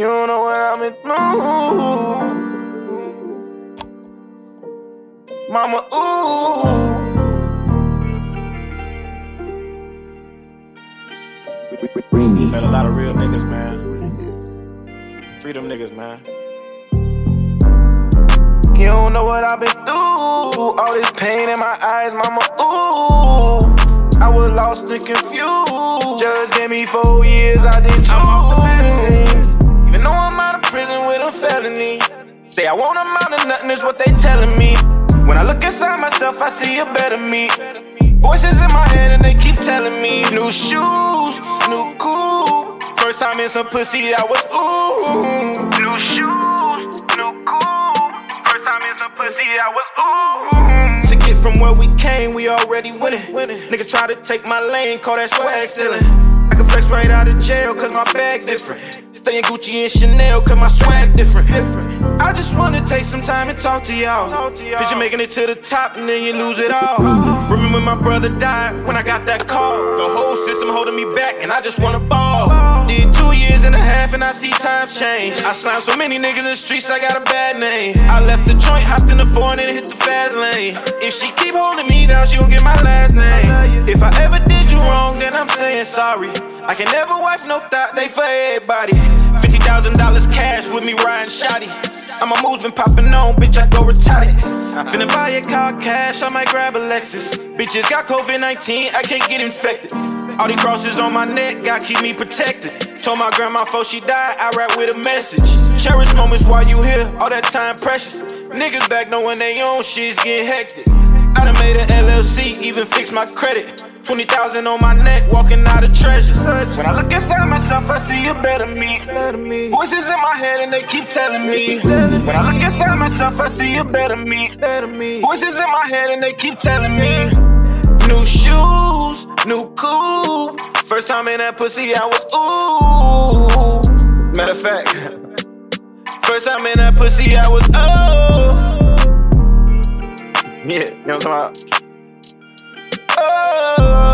You don't know what I've been through. Mama, ooh. Ringy. Met a lot of real niggas, man. Freedom niggas, man. You don't know what I've been through. All this pain in my eyes, mama, ooh. I was lost and confused. Judge gave me four years, I did I won't amount to nothing, is what they telling me. When I look inside myself, I see a better me. Voices in my head and they keep telling me new shoes, new coupe. First time in some pussy, I was ooh. New shoes, new coupe. First time in some pussy, I was ooh. To get from where we came, we already winning. Nigga try to take my lane, call that swag stealing. I can flex right out of jail, cause my bag different. Stay in Gucci and Chanel, cause my swag different. I just wanna take some time and talk to y'all. Picture making it to the top and then you lose it all. Remember when my brother died when I got that call. The whole system holding me back and I just wanna ball. Years and a half and I see times change. I slammed so many niggas in the streets, I got a bad name. I left the joint, hopped in the foreign and hit the fast lane. If she keep holding me down, she gon' get my last name. If I ever did you wrong, then I'm saying sorry. I can never wipe no thought, they for everybody. $50,000 cash with me riding shoddy. And my moves been popping on, bitch, I go retarded. Finna buy a car cash, I might grab a Lexus. Bitches got COVID 19, I can't get infected. All these crosses on my neck, God keep me protected. Told my grandma before she died, I rap with a message. Cherish moments while you here, all that time precious. Niggas back knowing they own shit's getting hectic. I done made a LLC, even fix my credit. 20,000 on my neck, walking out of treasures. When I look inside myself, I see a better me. Voices in my head and they keep telling me. When I look inside myself, I see a better me. Voices in my head and they keep telling me. New shoes, new coupe. First time in that pussy, I was ooh. Matter of fact, first time in that pussy, I was oh. Yeah, you know what I'm talking about? Oh.